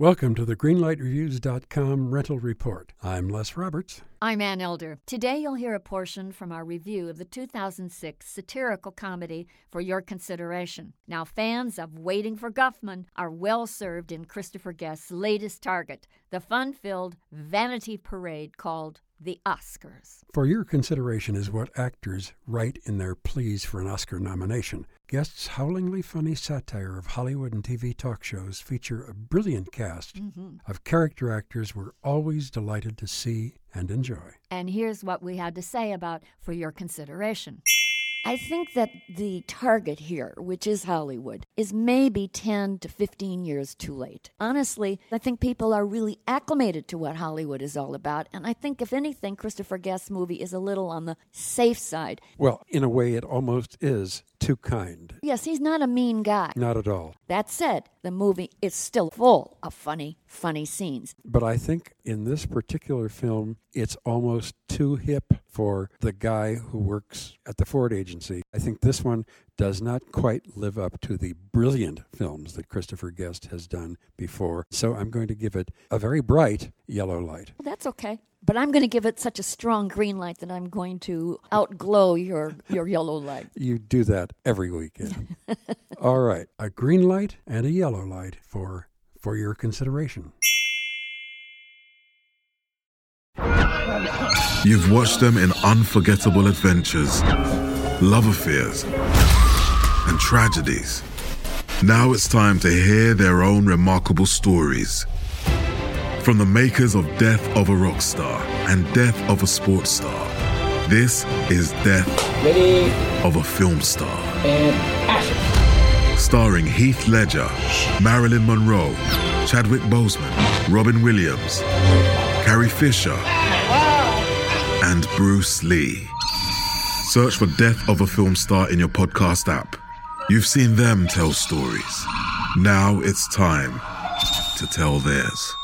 Welcome to the GreenlightReviews.com rental report. I'm Les Roberts. I'm Ann Elder. Today you'll hear a portion from our review of the 2006 satirical comedy For Your Consideration. Now, fans of Waiting for Guffman are well served in Christopher Guest's latest target, the fun filled vanity parade called the Oscars. For Your Consideration is what actors write in their pleas for an Oscar nomination. Guest's howlingly funny satire of Hollywood and TV talk shows feature a brilliant cast mm-hmm. of character actors we're always delighted to see and enjoy. And here's what we had to say about For Your Consideration. I think that the target here, which is Hollywood, is maybe 10 to 15 years too late. Honestly, I think people are really acclimated to what Hollywood is all about, and I think, if anything, Christopher Guest's movie is a little on the safe side. Well, in a way, it almost is too kind. Yes, he's not a mean guy. Not at all. That said, the movie is still full of funny, funny scenes. But I think in this particular film, it's almost too hip for the guy who works at the Ford agency. I think this one does not quite live up to the brilliant films that Christopher Guest has done before. So I'm going to give it a very bright yellow light. Well, that's okay. But I'm going to give it such a strong green light that I'm going to outglow your, your yellow light. You do that every weekend. All right, a green light and a yellow light for for your consideration. You've watched them in unforgettable adventures, love affairs, and tragedies. Now it's time to hear their own remarkable stories. From the makers of Death of a Rock Star and Death of a Sports Star, this is Death Ready. of a Film Star. And action. Starring Heath Ledger, Marilyn Monroe, Chadwick Boseman, Robin Williams, Carrie Fisher, and Bruce Lee. Search for Death of a Film Star in your podcast app. You've seen them tell stories. Now it's time to tell theirs.